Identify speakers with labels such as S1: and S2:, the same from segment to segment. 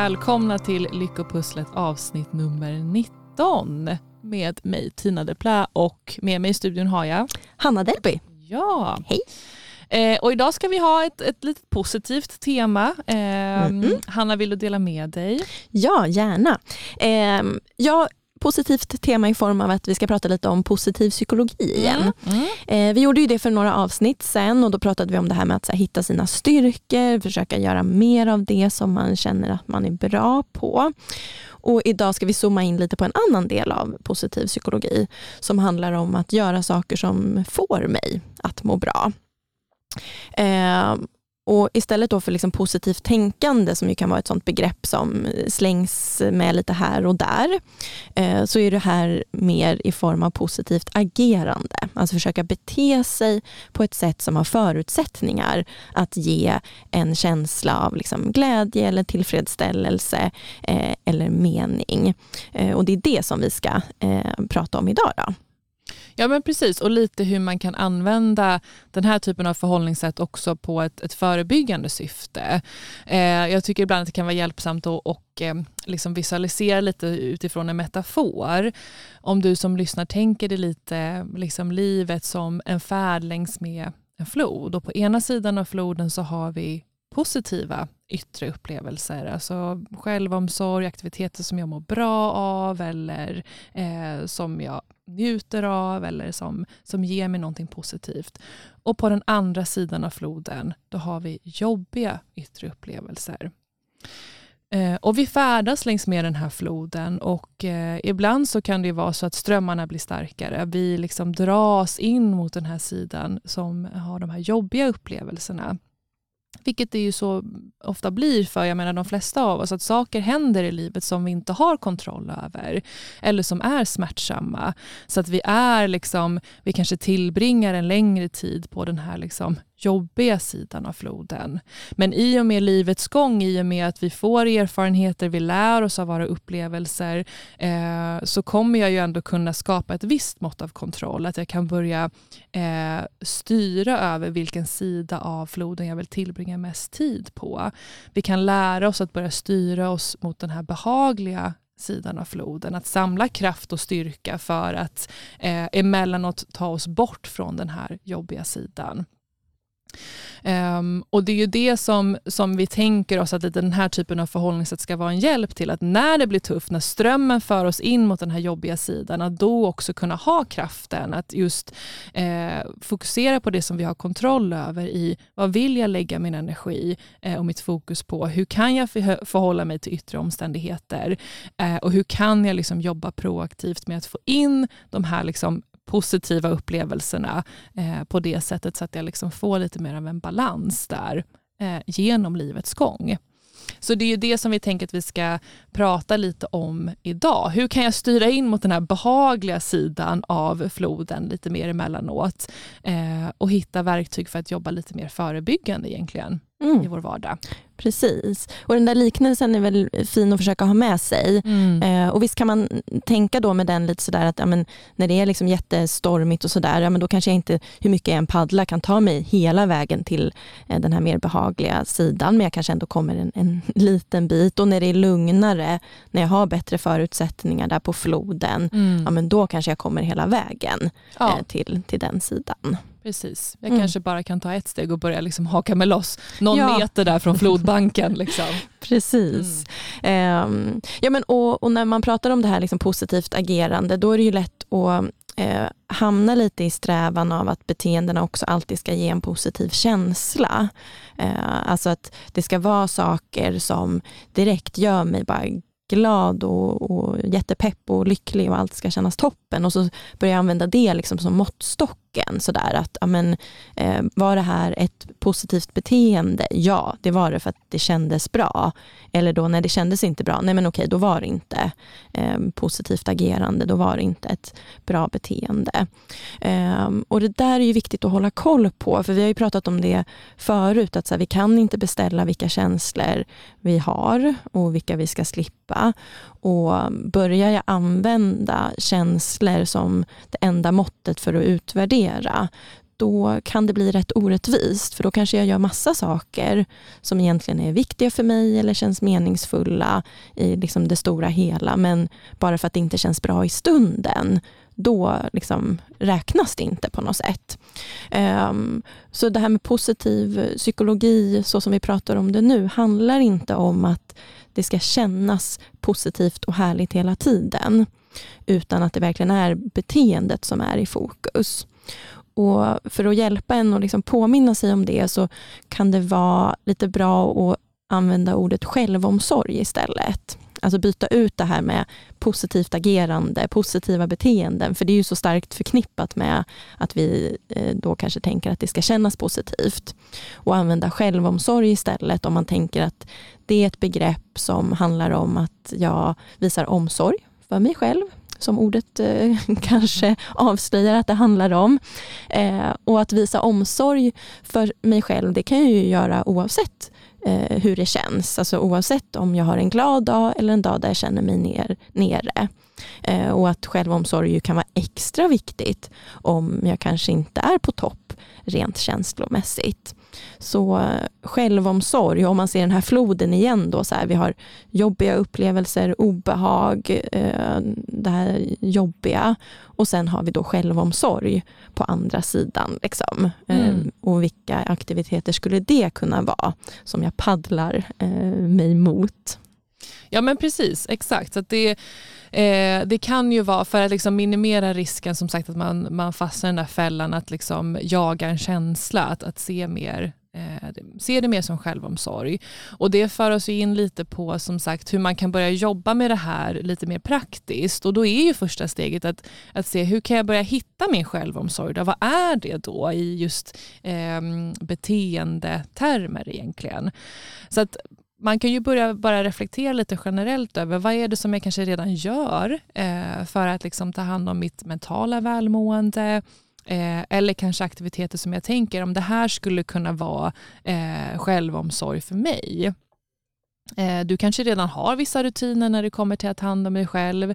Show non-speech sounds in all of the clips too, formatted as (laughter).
S1: Välkomna till Lyckopusslet avsnitt nummer 19 med mig Tina Deplä och med mig i studion har jag
S2: Hanna Delby.
S1: Ja.
S2: Hej.
S1: Eh, och idag ska vi ha ett, ett lite positivt tema. Eh, mm. Hanna, vill du dela med dig?
S2: Ja, gärna. Eh, jag positivt tema i form av att vi ska prata lite om positiv psykologi igen. Mm. Mm. Eh, vi gjorde ju det för några avsnitt sen och då pratade vi om det här med att här, hitta sina styrkor, försöka göra mer av det som man känner att man är bra på. Och idag ska vi zooma in lite på en annan del av positiv psykologi som handlar om att göra saker som får mig att må bra. Eh, och istället då för liksom positivt tänkande som ju kan vara ett sånt begrepp som eh, slängs med lite här och där, eh, så är det här mer i form av positivt agerande. Alltså försöka bete sig på ett sätt som har förutsättningar att ge en känsla av liksom glädje eller tillfredsställelse eh, eller mening. Och det är det som vi ska prata om idag. Då.
S1: Ja men precis och lite hur man kan använda den här typen av förhållningssätt också på ett, ett förebyggande syfte. Eh, jag tycker ibland att det kan vara hjälpsamt att och, eh, liksom visualisera lite utifrån en metafor. Om du som lyssnar tänker dig lite liksom livet som en färd längs med en flod och på ena sidan av floden så har vi positiva yttre upplevelser. Alltså självomsorg, aktiviteter som jag mår bra av eller eh, som jag njuter av eller som, som ger mig någonting positivt. Och på den andra sidan av floden då har vi jobbiga yttre upplevelser. Eh, och vi färdas längs med den här floden och eh, ibland så kan det vara så att strömmarna blir starkare. Vi liksom dras in mot den här sidan som har de här jobbiga upplevelserna. Vilket det ju så ofta blir för jag menar, de flesta av oss, att saker händer i livet som vi inte har kontroll över. Eller som är smärtsamma. Så att vi är liksom, vi kanske tillbringar en längre tid på den här liksom jobbiga sidan av floden. Men i och med livets gång, i och med att vi får erfarenheter, vi lär oss av våra upplevelser, eh, så kommer jag ju ändå kunna skapa ett visst mått av kontroll. Att jag kan börja eh, styra över vilken sida av floden jag vill tillbringa mest tid på. Vi kan lära oss att börja styra oss mot den här behagliga sidan av floden. Att samla kraft och styrka för att eh, emellanåt ta oss bort från den här jobbiga sidan. Um, och det är ju det som, som vi tänker oss att den här typen av förhållningssätt ska vara en hjälp till. Att när det blir tufft, när strömmen för oss in mot den här jobbiga sidan, att då också kunna ha kraften att just eh, fokusera på det som vi har kontroll över i vad vill jag lägga min energi eh, och mitt fokus på? Hur kan jag förhålla mig till yttre omständigheter? Eh, och hur kan jag liksom jobba proaktivt med att få in de här liksom positiva upplevelserna eh, på det sättet så att jag liksom får lite mer av en balans där eh, genom livets gång. Så det är det som vi tänker att vi ska prata lite om idag. Hur kan jag styra in mot den här behagliga sidan av floden lite mer emellanåt eh, och hitta verktyg för att jobba lite mer förebyggande egentligen mm. i vår vardag.
S2: Precis. Och den där liknelsen är väl fin att försöka ha med sig. Mm. Eh, och visst kan man tänka då med den lite sådär att ja, men, när det är liksom jättestormigt och sådär, ja, då kanske jag inte, hur mycket en paddla kan ta mig hela vägen till eh, den här mer behagliga sidan, men jag kanske ändå kommer en, en, (laughs) liten bit. Och när det är lugnare, när jag har bättre förutsättningar där på floden, mm. ja, men då kanske jag kommer hela vägen ja. eh, till, till den sidan.
S1: Precis. Jag mm. kanske bara kan ta ett steg och börja liksom haka mig loss någon ja. meter där från flodbanken. Liksom.
S2: Precis. Mm. Um, ja, men, och, och, när man pratar om det här liksom positivt agerande, då är det ju lätt att eh, hamna lite i strävan av att beteendena också alltid ska ge en positiv känsla. Eh, alltså att det ska vara saker som direkt gör mig bara glad och, och jättepepp och lycklig och allt ska kännas toppen. Och så börjar jag använda det liksom som måttstock chocken. Sådär att, amen, eh, var det här ett positivt beteende? Ja, det var det för att det kändes bra. Eller då när det kändes inte bra, nej men okej, då var det inte eh, positivt agerande, då var det inte ett bra beteende. Eh, och det där är ju viktigt att hålla koll på, för vi har ju pratat om det förut, att så här, vi kan inte beställa vilka känslor vi har och vilka vi ska slippa. Och börjar jag använda känslor som det enda måttet för att utvärdera, då kan det bli rätt orättvist för då kanske jag gör massa saker som egentligen är viktiga för mig eller känns meningsfulla i liksom det stora hela men bara för att det inte känns bra i stunden då liksom räknas det inte på något sätt. Um, så det här med positiv psykologi, så som vi pratar om det nu, handlar inte om att det ska kännas positivt och härligt hela tiden, utan att det verkligen är beteendet som är i fokus. Och För att hjälpa en att liksom påminna sig om det så kan det vara lite bra att använda ordet självomsorg istället. Alltså byta ut det här med positivt agerande, positiva beteenden, för det är ju så starkt förknippat med att vi eh, då kanske tänker att det ska kännas positivt. Och använda självomsorg istället om man tänker att det är ett begrepp som handlar om att jag visar omsorg för mig själv, som ordet eh, (laughs) kanske avslöjar att det handlar om. Eh, och att visa omsorg för mig själv, det kan jag ju göra oavsett eh, hur det känns. Alltså oavsett om jag har en glad dag eller en dag där jag känner mig ner, nere. Eh, och att självomsorg kan vara extra viktigt om jag kanske inte är på topp rent känslomässigt. Så eh, självomsorg, om man ser den här floden igen då, så här, vi har jobbiga upplevelser, obehag, eh, det här jobbiga och sen har vi då självomsorg på andra sidan. Liksom. Eh, mm. och vilka aktiviteter skulle det kunna vara som jag paddlar mig mot?
S1: Ja men precis, exakt. Så det, eh, det kan ju vara för att liksom minimera risken som sagt att man, man fastnar i den där fällan att liksom jaga en känsla, att, att se mer eh, se det mer som självomsorg. Och det för oss in lite på som sagt hur man kan börja jobba med det här lite mer praktiskt. Och då är ju första steget att, att se hur kan jag börja hitta min självomsorg? Då? Vad är det då i just eh, beteendetermer egentligen? Så att man kan ju börja bara reflektera lite generellt över vad är det som jag kanske redan gör eh, för att liksom ta hand om mitt mentala välmående eh, eller kanske aktiviteter som jag tänker om det här skulle kunna vara eh, självomsorg för mig. Eh, du kanske redan har vissa rutiner när det kommer till att ta hand om dig själv.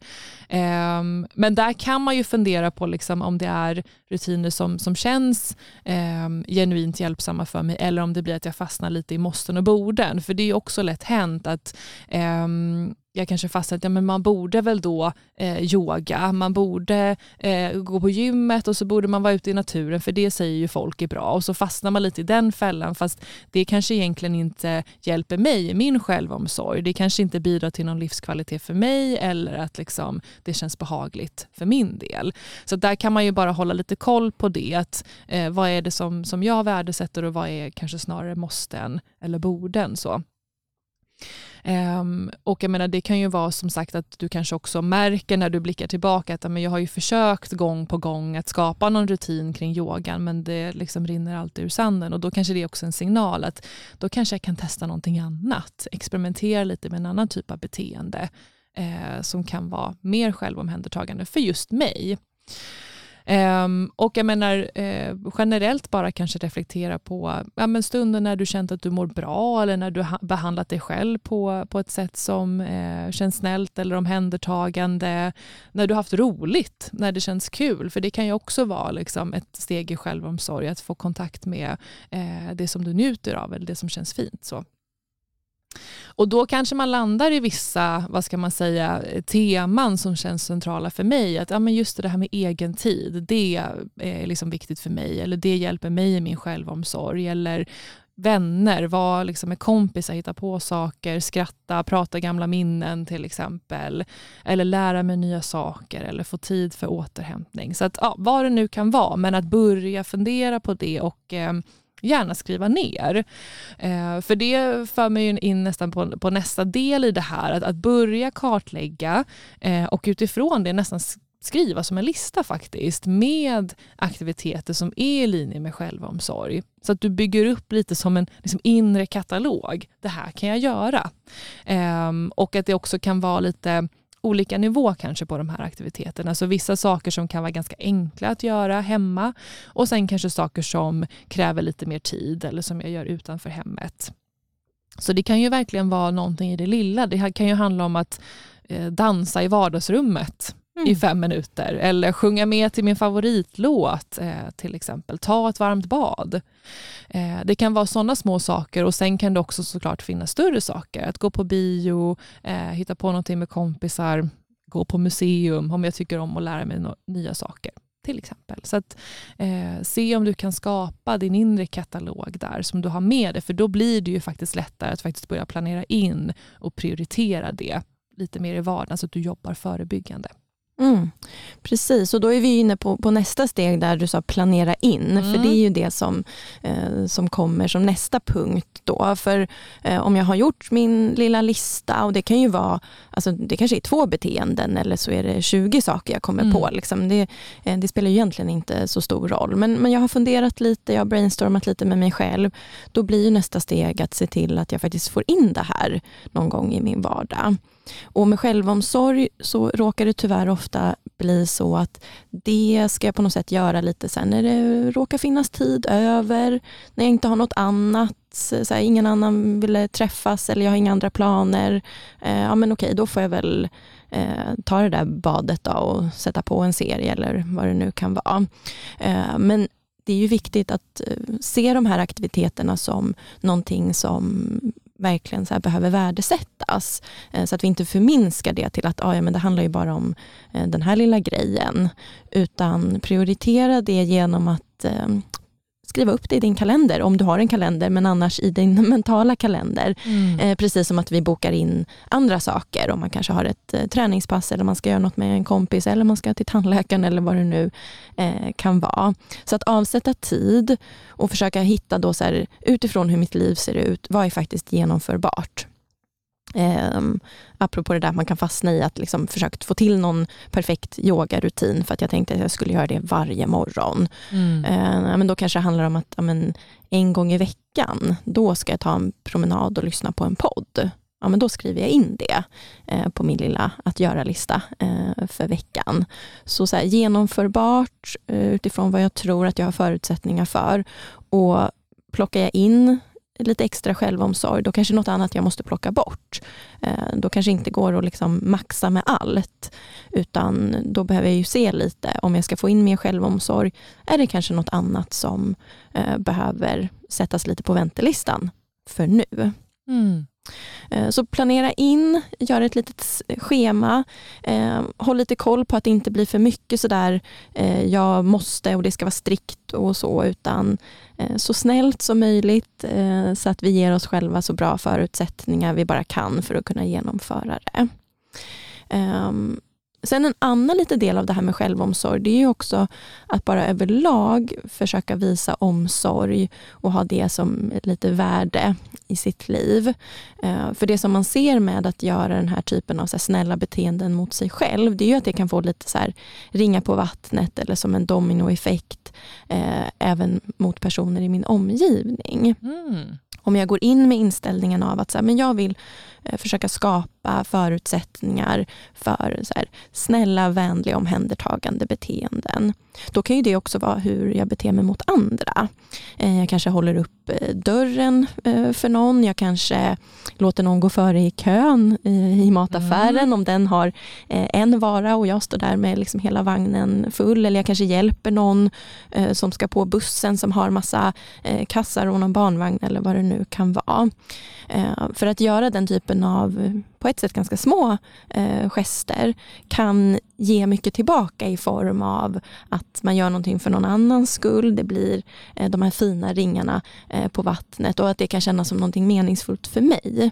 S1: Ehm, men där kan man ju fundera på liksom om det är rutiner som, som känns ehm, genuint hjälpsamma för mig eller om det blir att jag fastnar lite i måsten och borden. För det är också lätt hänt att ehm, jag kanske fastnat att ja, men man borde väl då eh, yoga, man borde eh, gå på gymmet och så borde man vara ute i naturen för det säger ju folk är bra och så fastnar man lite i den fällan fast det kanske egentligen inte hjälper mig i min självomsorg. Det kanske inte bidrar till någon livskvalitet för mig eller att liksom, det känns behagligt för min del. Så där kan man ju bara hålla lite koll på det. Att, eh, vad är det som, som jag värdesätter och vad är kanske snarare måsten eller borden. Så. Um, och jag menar, det kan ju vara som sagt att du kanske också märker när du blickar tillbaka att men jag har ju försökt gång på gång att skapa någon rutin kring yogan men det liksom rinner alltid ur sanden och då kanske det är också en signal att då kanske jag kan testa någonting annat, experimentera lite med en annan typ av beteende eh, som kan vara mer självomhändertagande för just mig. Um, och jag menar uh, generellt bara kanske reflektera på ja, men stunden när du känt att du mår bra eller när du behandlat dig själv på, på ett sätt som uh, känns snällt eller omhändertagande. När du haft roligt, när det känns kul. För det kan ju också vara liksom, ett steg i självomsorg att få kontakt med uh, det som du njuter av eller det som känns fint. Så. Och då kanske man landar i vissa, vad ska man säga, teman som känns centrala för mig. Att ja, men just det här med egen tid, det är liksom viktigt för mig. Eller det hjälper mig i min självomsorg. Eller vänner, vara liksom med kompisar, hitta på saker, skratta, prata gamla minnen till exempel. Eller lära mig nya saker eller få tid för återhämtning. Så att, ja, vad det nu kan vara, men att börja fundera på det och eh, gärna skriva ner. Eh, för det för mig in nästan på, på, nästa del i det här, att, att börja kartlägga eh, och utifrån det nästan skriva som en lista faktiskt med aktiviteter som är i linje med självomsorg. Så att du bygger upp lite som en liksom, inre katalog. Det här kan jag göra. Eh, och att det också kan vara lite olika nivå kanske på de här aktiviteterna. Så vissa saker som kan vara ganska enkla att göra hemma och sen kanske saker som kräver lite mer tid eller som jag gör utanför hemmet. Så det kan ju verkligen vara någonting i det lilla. Det kan ju handla om att eh, dansa i vardagsrummet mm. i fem minuter. Eller sjunga med till min favoritlåt eh, till exempel. Ta ett varmt bad. Eh, det kan vara sådana små saker och sen kan det också såklart finnas större saker. Att gå på bio, eh, hitta på någonting med kompisar, gå på museum om jag tycker om att lära mig no nya saker till exempel. Så att, eh, se om du kan skapa din inre katalog där som du har med dig, för då blir det ju faktiskt lättare att faktiskt börja planera in och prioritera det lite mer i vardagen så att du jobbar förebyggande.
S2: Mm, precis, och då är vi inne på, på nästa steg där du sa planera in, mm. för det är ju det som, eh, som kommer som nästa punkt. då. För eh, om jag har gjort min lilla lista och det kan ju vara, alltså det kanske är två beteenden eller så är det 20 saker jag kommer mm. på. Liksom. Det, eh, det, spelar ju egentligen inte så stor roll. Men, men jag har funderat lite, jag har brainstormat lite med mig själv. Då blir ju nästa steg att se till att jag faktiskt får in det här någon gång i min vardag. Och med självomsorg så råkar det tyvärr ofta bli så att det ska jag på något sätt göra lite sen när det råkar finnas tid över, när jag inte har något annat, så här, ingen annan ville träffas eller jag har inga andra planer. Eh, ja men okej, då får jag väl eh, ta det där badet då och sätta på en serie eller vad det nu kan vara. Eh, men det är ju viktigt att eh, se de här aktiviteterna som någonting som verkligen så behöver värdesättas. Eh, så att vi inte förminskar det till att ah, ja, men det handlar ju bara om eh, den här lilla grejen. Utan prioritera det genom att eh, skriva upp det i din kalender om du har en kalender men annars i din (laughs) mentala kalender. Mm. Eh, precis som att vi bokar in andra saker om man kanske har ett eh, träningspass eller man ska göra något med en kompis eller man ska till tandläkaren eller vad det nu eh, kan vara. Så att avsätta tid och försöka hitta då så här, utifrån hur mitt liv ser ut, vad är faktiskt genomförbart? Um, apropå det där man kan fastna i att liksom försökt få till någon perfekt yogarutin för att jag tänkte att jag skulle göra det varje morgon. Mm. Uh, men då kanske det handlar om att men, en gång i veckan, då ska jag ta en promenad och lyssna på en podd. Ja, men då skriver jag in det uh, på min lilla att göra-lista uh, för veckan. Så, så här, genomförbart utifrån vad jag tror att jag har förutsättningar för. Och plockar jag in lite extra självomsorg, då kanske något annat jag måste plocka bort. Eh, då kanske inte går att liksom maxa med allt, utan då behöver jag ju se lite. Om jag ska få in mer självomsorg, är det kanske något annat som eh, behöver sättas lite på väntelistan för nu. Mm. Eh, så planera in, gör ett litet schema. Eh, håll lite koll på att det inte blir för mycket sådär, eh, jag måste och det ska vara strikt och så, utan eh, så snällt som möjligt eh, så att vi ger oss själva så bra förutsättningar vi bara kan för att kunna genomföra det. Ehm, Sen en annan liten del av det här med självomsorg, det är ju också att bara överlag försöka visa omsorg och ha det som ett lite värde i sitt liv. Eh, för det som man ser med att göra den här typen av så snälla beteenden mot sig själv, det är ju att det kan få lite så här, ringa på vattnet eller som en dominoeffekt eh, även mot personer i min omgivning. Mm om jag går in med inställningen av att så här, men jag vill försöka skapa förutsättningar för så här, snälla, vänliga, omhändertagande beteenden. Då kan ju det också vara hur jag beter mig mot andra. Eh, jag kanske håller upp eh, dörren för någon. Jag kanske låter någon gå före i kön i mataffären mm. om den har en vara och jag står där med liksom hela vagnen full. Eller jag kanske hjälper någon som ska på bussen som har massa kassar och någon barnvagn eller vad det nu kan vara. För att göra den typen av på ett sätt ganska små eh, gester kan ge mycket tillbaka i form av att man gör någonting för någon annans skull. Det blir eh, de här fina ringarna eh, på vattnet och att det kan kännas som någonting meningsfullt för mig.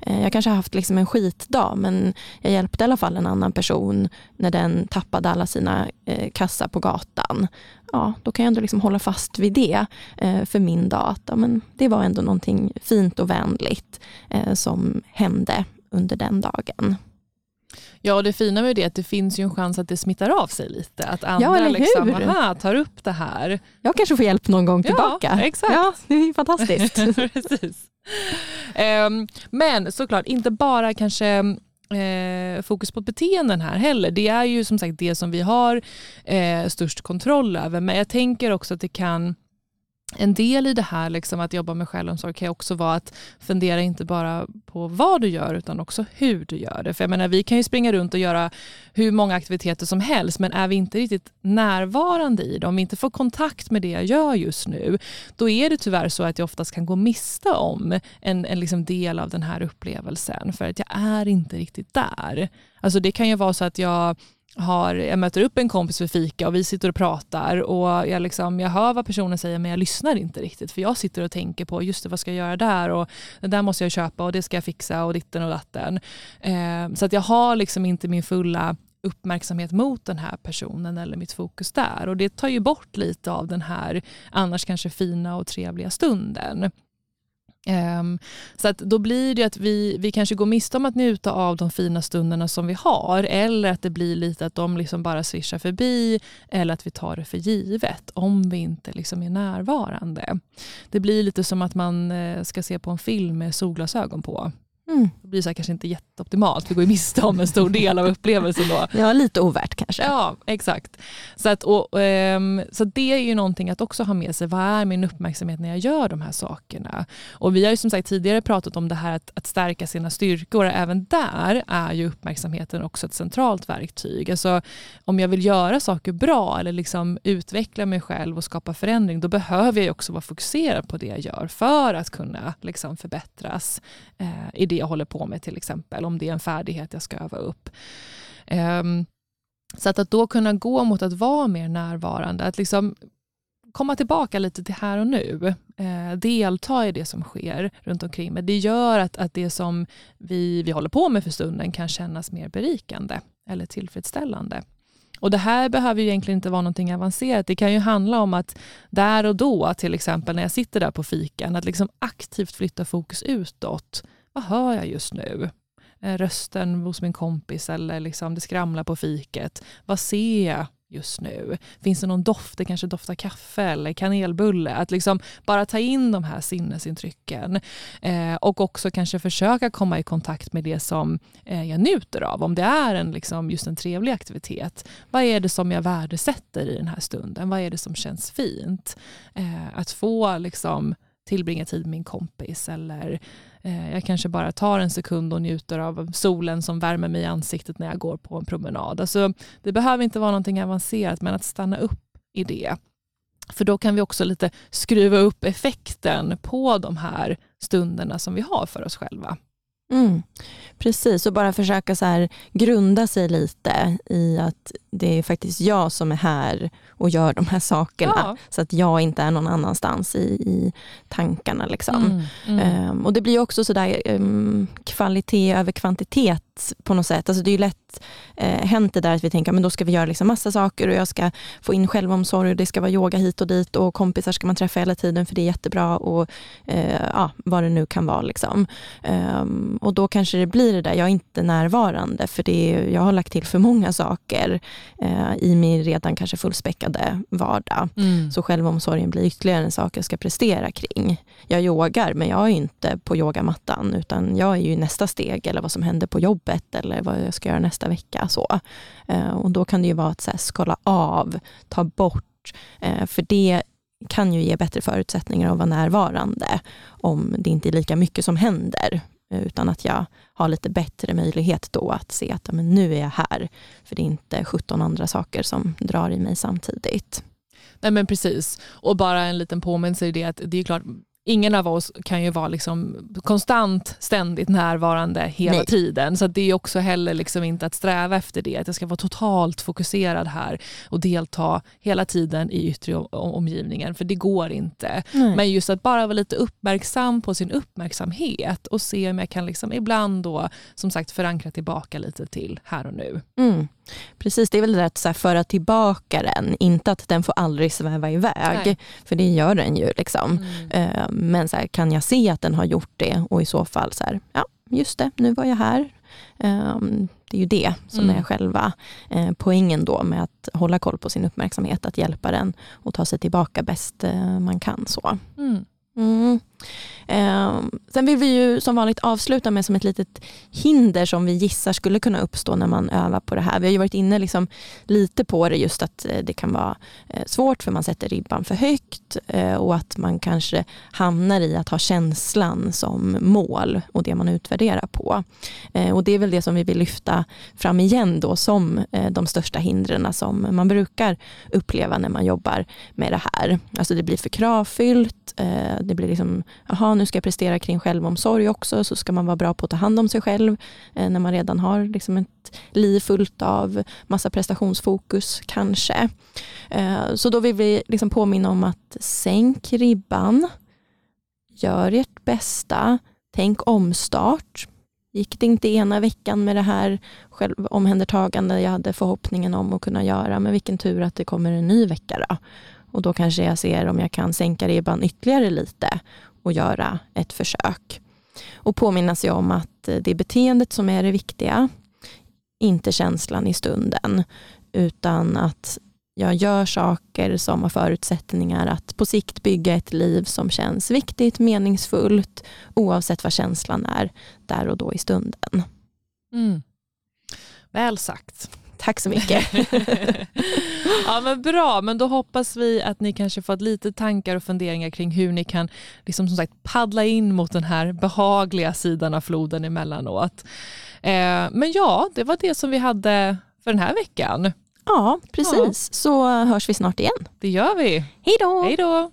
S2: Eh, jag kanske har haft liksom en skitdag men jag hjälpte i alla fall en annan person när den tappade alla sina eh, kassar på gatan. Ja, då kan jag ändå liksom hålla fast vid det eh, för min dag. Att, ja, men det var ändå någonting fint och vänligt eh, som hände under den dagen.
S1: Ja, och det fina med det är att det finns ju en chans att det smittar av sig lite. Att andra ja, liksom, aha, tar upp det här.
S2: Jag kanske får hjälp någon gång tillbaka.
S1: Ja, exakt.
S2: Ja, det är fantastiskt. (laughs)
S1: Precis. Um, men såklart, inte bara kanske uh, fokus på beteenden här heller. Det är ju som sagt det som vi har uh, störst kontroll över. Men jag tänker också att det kan en del i det här liksom, att jobba med självomsorg kan också vara att fundera inte bara på vad du gör utan också hur du gör det. För jag menar, vi kan ju springa runt och göra hur många aktiviteter som helst men är vi inte riktigt närvarande i det, om vi inte får kontakt med det jag gör just nu, då är det tyvärr så att jag oftast kan gå miste om en, en liksom del av den här upplevelsen för att jag är inte riktigt där. Alltså det kan ju vara så att jag har, jag möter upp en kompis för fika och vi sitter och pratar och jag, liksom, jag hör vad personen säger men jag lyssnar inte riktigt för jag sitter och tänker på just det, vad ska jag göra där och det där måste jag köpa och det ska jag fixa och ditten och datten. Eh, så att jag har liksom inte min fulla uppmärksamhet mot den här personen eller mitt fokus där och det tar ju bort lite av den här annars kanske fina och trevliga stunden. Um, så att då blir det att vi, vi kanske går miste om att njuta av de fina stunderna som vi har eller att det blir lite att de liksom bara svischar förbi eller att vi tar det för givet om vi inte liksom är närvarande. Det blir lite som att man eh, ska se på en film med solglasögon på. Mm. Det blir så här kanske inte jätteoptimalt, vi går ju miste om en stor del av upplevelsen då.
S2: Ja, lite ovärt kanske.
S1: Ja, exakt. Så, att, och, um, så det är ju någonting att också ha med sig. Vad är min uppmärksamhet när jag gör de här sakerna? Och vi har ju som sagt tidigare pratat om det här att, att stärka sina styrkor. Även där är ju uppmärksamheten också ett centralt verktyg. Alltså, om jag vill göra saker bra eller liksom utveckla mig själv och skapa förändring, då behöver jag också vara fokuserad på det jag gör för att kunna liksom förbättras eh, i det jag håller på med till exempel, om det är en färdighet jag ska öva upp. Um, så att, att då kunna gå mot att vara mer närvarande, att liksom komma tillbaka lite till här och nu. Eh, delta i det som sker runt omkring mig. Det gör att, att det som vi, vi håller på med för stunden kan kännas mer berikande eller tillfredsställande. Och Det här behöver ju egentligen inte vara någonting avancerat. Det kan ju handla om att där och då, till exempel när jag sitter där på fikan, att liksom aktivt flytta fokus utåt vad hör jag just nu? Eh, rösten hos min kompis eller liksom det skramlar på fiket. Vad ser jag just nu? Finns det någon doft? Det kanske doftar kaffe eller kanelbulle. Att liksom bara ta in de här sinnesintrycken eh, och också kanske försöka komma i kontakt med det som eh, jag njuter av. Om det är en, liksom, just en trevlig aktivitet. Vad är det som jag värdesätter i den här stunden? Vad är det som känns fint? Eh, att få liksom, tillbringa tid med min kompis eller Eh, jag kanske bara tar en sekund och njuter av solen som värmer mig i ansiktet när jag går på en promenad. Alltså, det behöver inte vara någonting avancerat men att stanna upp i det. För då kan vi också lite skruva upp effekten på de här stunderna som vi har för oss själva.
S2: Mm, precis, och bara försöka så här grunda sig lite i att det är faktiskt jag som är här och gör de här sakerna. Ja. Så att jag inte är någon annanstans i, i tankarna. Liksom. Mm, mm. Um, och Det blir också sådär um, kvalitet över kvantitet på något sätt. Alltså det är ju lätt uh, hänt det där att vi tänker att då ska vi göra liksom massa saker och jag ska få in självomsorg och det ska vara yoga hit och dit och kompisar ska man träffa hela tiden för det är jättebra och uh, ja, vad det nu kan vara. Liksom. Um, och då kanske det blir det där, jag är inte närvarande för det är, jag har lagt till för många saker uh, i min redan kanske fullspäckade vardag. Mm. Så självomsorgen blir ytterligare en sak jag ska prestera kring. Jag yogar men jag är inte på yogamattan utan jag är ju i nästa steg eller vad som händer på jobbet eller vad jag ska göra nästa vecka. Så. Eh, och då kan det ju vara att så här, skala av, ta bort, eh, för det kan ju ge bättre förutsättningar att vara närvarande om det inte är lika mycket som händer eh, utan att jag har lite bättre möjlighet då att se att men nu är jag här. För det är inte 17 andra saker som drar i mig samtidigt.
S1: Nej men precis, och bara en liten påminnelse i det att det är klart ingen av oss kan ju vara liksom konstant, ständigt närvarande hela Nej. tiden. Så det är också heller liksom inte att sträva efter det. Att jag ska vara totalt fokuserad här och delta hela tiden i yttre omgivningen. För det går inte. Nej. Men just att bara vara lite uppmärksam på sin uppmärksamhet och se om jag kan liksom ibland då som sagt förankra tillbaka lite till här och nu.
S2: Mm. Precis, det är väl det att så här, föra tillbaka den, inte att den får aldrig sväva iväg, Nej. för det gör den ju. Liksom. Mm. Eh, men så här, kan jag se att den har gjort det och i så fall, så här, ja just det, nu var jag här. Um, det är ju det som mm. är själva eh, poängen då med att hålla koll på sin uppmärksamhet, att hjälpa den och ta sig tillbaka bäst eh, man kan. så. Mm. Eh, sen vill vi ju som vanligt avsluta med som ett litet hinder som vi gissar skulle kunna uppstå när man övar på det här. Vi har ju varit inne liksom lite på det just att eh, det kan vara eh, svårt för man sätter ribban för högt eh, och att man kanske hamnar i att ha känslan som mål och det man utvärderar på. Eh, och det är väl det som vi vill lyfta fram igen då som eh, de största hindren som man brukar uppleva när man jobbar med det här. Alltså det blir för kravfyllt, eh, det blir liksom, aha, nu ska jag prestera kring självomsorg också, så ska man vara bra på att ta hand om sig själv eh, när man redan har liksom ett liv fullt av massa prestationsfokus kanske. Eh, så då vill vi liksom påminna om att sänk ribban, gör ert bästa, tänk omstart. Gick det inte ena veckan med det här omhändertagande jag hade förhoppningen om att kunna göra, men vilken tur att det kommer en ny vecka då. Och då kanske jag ser om jag kan sänka ribban ytterligare lite och göra ett försök. Och påminna sig om att eh, det är beteendet som är det viktiga, inte känslan i stunden, utan att jag gör saker som har förutsättningar att på sikt bygga ett liv som känns viktigt, meningsfullt, oavsett vad känslan är där och då i stunden.
S1: Mm. Väl sagt.
S2: Tack så mycket. (laughs)
S1: ja, men bra, men då hoppas vi att ni kanske fått lite tankar och funderingar kring hur ni kan liksom, som sagt, paddla in mot den här behagliga sidan av floden emellanåt. Eh, men ja, det var det som vi hade för den här veckan.
S2: Ja, precis. Ja. Så hörs vi snart igen.
S1: Det gör vi.
S2: Hej då!
S1: Hej då!